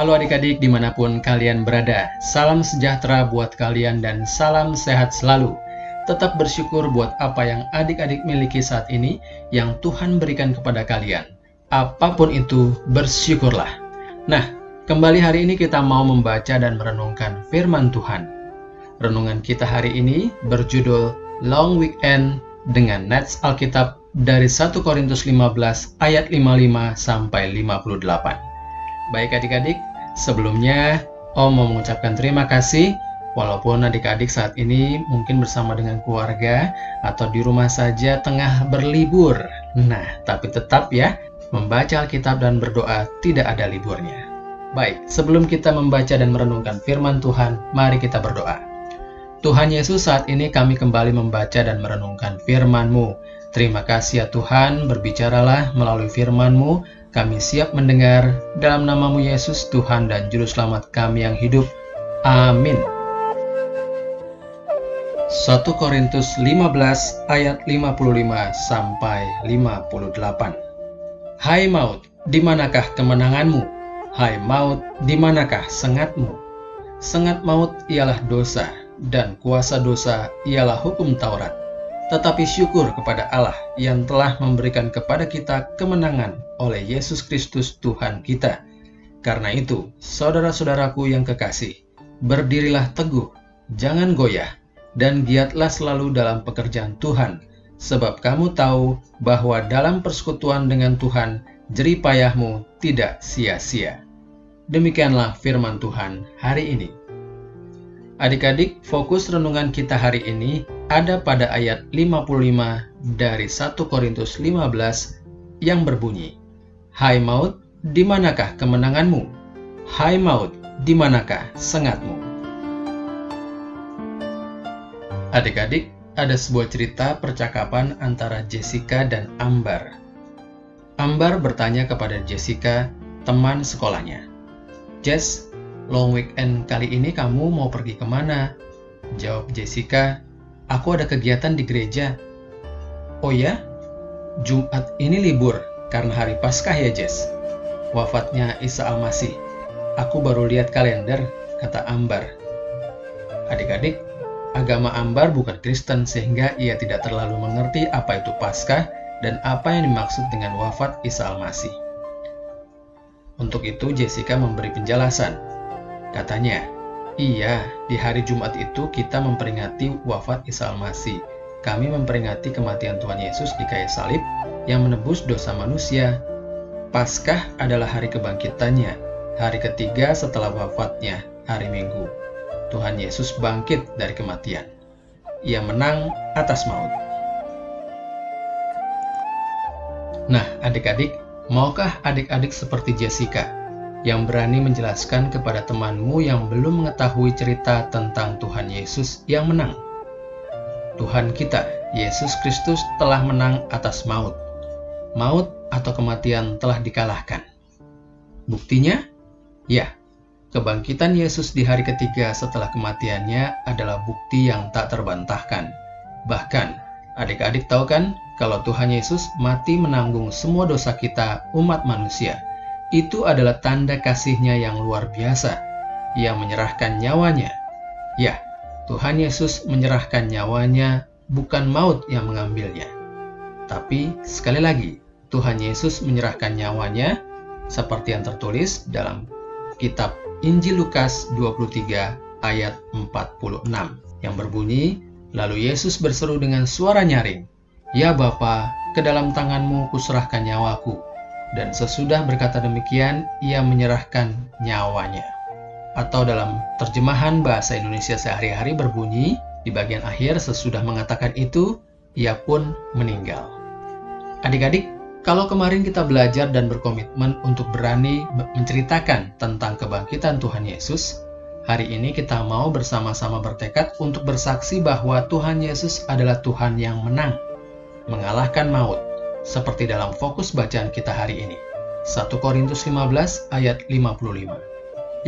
Halo adik-adik di mana pun kalian berada. Salam sejahtera buat kalian dan salam sehat selalu. Tetap bersyukur buat apa yang adik-adik miliki saat ini yang Tuhan berikan kepada kalian. Apa pun itu, bersyukurlah. Nah, kembali hari ini kita mau membaca dan merenungkan firman Tuhan. Renungan kita hari ini berjudul Long Weekend dengan Nats Alkitab dari 1 Korintus 15 ayat 55 sampai 58. Baik adik-adik, sebelumnya Om mau mengucapkan terima kasih Walaupun adik-adik saat ini mungkin bersama dengan keluarga atau di rumah saja tengah berlibur. Nah, tapi tetap ya, membaca Alkitab dan berdoa tidak ada liburnya. Baik, sebelum kita membaca dan merenungkan firman Tuhan, mari kita berdoa. Tuhan Yesus, saat ini kami kembali membaca dan merenungkan firman-Mu. Terima kasih ya Tuhan, berbicaralah melalui firman-Mu, kami siap mendengar dalam namamu Yesus Tuhan dan Juru Selamat kami yang hidup. Amin. 1 Korintus 15 ayat 55 sampai 58. Hai maut, di manakah kemenanganmu? Hai maut, di manakah sengatmu? Sengat maut ialah dosa, dan kuasa dosa ialah hukum Taurat tetapi syukur kepada Allah yang telah memberikan kepada kita kemenangan oleh Yesus Kristus Tuhan kita. Karena itu, saudara-saudaraku yang kekasih, berdirilah teguh, jangan goyah, dan giatlah selalu dalam pekerjaan Tuhan, sebab kamu tahu bahwa dalam persekutuan dengan Tuhan, jeripayahmu tidak sia-sia. Demikianlah firman Tuhan hari ini. Adik-adik, fokus renungan kita hari ini ada pada ayat 55 dari 1 Korintus 15 yang berbunyi, Hai maut, di manakah kemenanganmu? Hai maut, di manakah sengatmu? Adik-adik, ada sebuah cerita percakapan antara Jessica dan Ambar. Ambar bertanya kepada Jessica, teman sekolahnya. Jess, long weekend kali ini kamu mau pergi ke mana? Jawab Jessica, aku ada kegiatan di gereja. Oh ya? Jumat ini libur karena hari Paskah ya Jess? Wafatnya Isa Al-Masih. Aku baru lihat kalender, kata Ambar. Adik-adik, agama Ambar bukan Kristen sehingga ia tidak terlalu mengerti apa itu Paskah dan apa yang dimaksud dengan wafat Isa Al-Masih. Untuk itu Jessica memberi penjelasan. Katanya, iya, di hari Jumat itu kita memperingati wafat Isa Al-Masih. Kami memperingati kematian Tuhan Yesus di kayu salib yang menebus dosa manusia. Paskah adalah hari kebangkitannya, hari ketiga setelah wafatnya, hari Minggu. Tuhan Yesus bangkit dari kematian. Ia menang atas maut. Nah, adik-adik, maukah adik-adik seperti Jessica? Yang berani menjelaskan kepada temanmu yang belum mengetahui cerita tentang Tuhan Yesus yang menang. Tuhan kita, Yesus Kristus, telah menang atas maut. Maut atau kematian telah dikalahkan. Buktinya, ya, kebangkitan Yesus di hari ketiga setelah kematiannya adalah bukti yang tak terbantahkan. Bahkan, adik-adik tahu kan kalau Tuhan Yesus mati menanggung semua dosa kita, umat manusia itu adalah tanda kasihnya yang luar biasa. Ia menyerahkan nyawanya. Ya, Tuhan Yesus menyerahkan nyawanya, bukan maut yang mengambilnya. Tapi sekali lagi, Tuhan Yesus menyerahkan nyawanya seperti yang tertulis dalam kitab Injil Lukas 23 ayat 46 yang berbunyi, Lalu Yesus berseru dengan suara nyaring, Ya Bapa, ke dalam tanganmu kuserahkan nyawaku. Dan sesudah berkata demikian, ia menyerahkan nyawanya. Atau dalam terjemahan bahasa Indonesia sehari-hari berbunyi, di bagian akhir sesudah mengatakan itu, ia pun meninggal. Adik-adik, kalau kemarin kita belajar dan berkomitmen untuk berani menceritakan tentang kebangkitan Tuhan Yesus, hari ini kita mau bersama-sama bertekad untuk bersaksi bahwa Tuhan Yesus adalah Tuhan yang menang, mengalahkan maut, seperti dalam fokus bacaan kita hari ini. 1 Korintus 15 ayat 55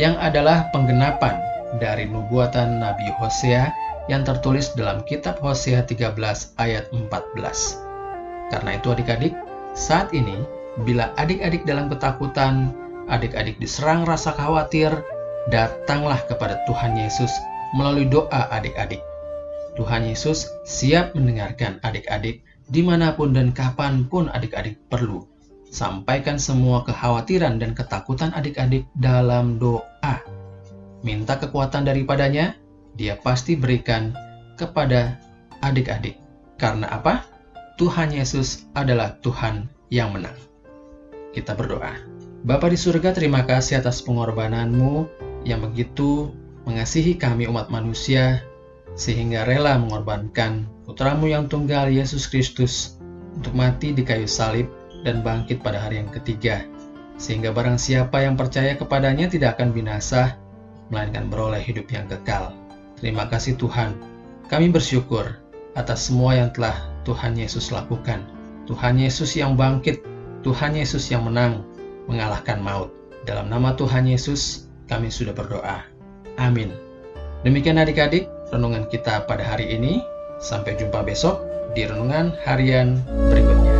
yang adalah penggenapan dari nubuatan Nabi Hosea yang tertulis dalam kitab Hosea 13 ayat 14. Karena itu adik-adik, saat ini bila adik-adik dalam ketakutan adik-adik diserang rasa khawatir, datanglah kepada Tuhan Yesus melalui doa adik-adik. Tuhan Yesus siap mendengarkan adik-adik di mana pun dan kapan pun adik-adik perlu. Sampaikan semua kekhawatiran dan ketakutan adik-adik dalam doa. Minta kekuatan daripadanya, dia pasti berikan kepada adik-adik. Karena apa? Tuhan Yesus adalah Tuhan yang menang. Kita berdoa. Bapa di surga, terima kasih atas pengorbananmu yang begitu mengasihi kami umat manusia, sehingga rela mengorbankan putramu yang tunggal Yesus Kristus untuk mati di kayu salib dan bangkit pada hari yang ketiga, sehingga barang siapa yang percaya kepadanya tidak akan binasa, melainkan beroleh hidup yang kekal. Terima kasih Tuhan, kami bersyukur atas semua yang telah Tuhan Yesus lakukan. Tuhan Yesus yang bangkit, Tuhan Yesus yang menang, mengalahkan maut. Dalam nama Tuhan Yesus, kami sudah berdoa. Amin. Demikian adik-adik, renungan kita pada hari ini. Sampai jumpa besok di renungan harian berikutnya.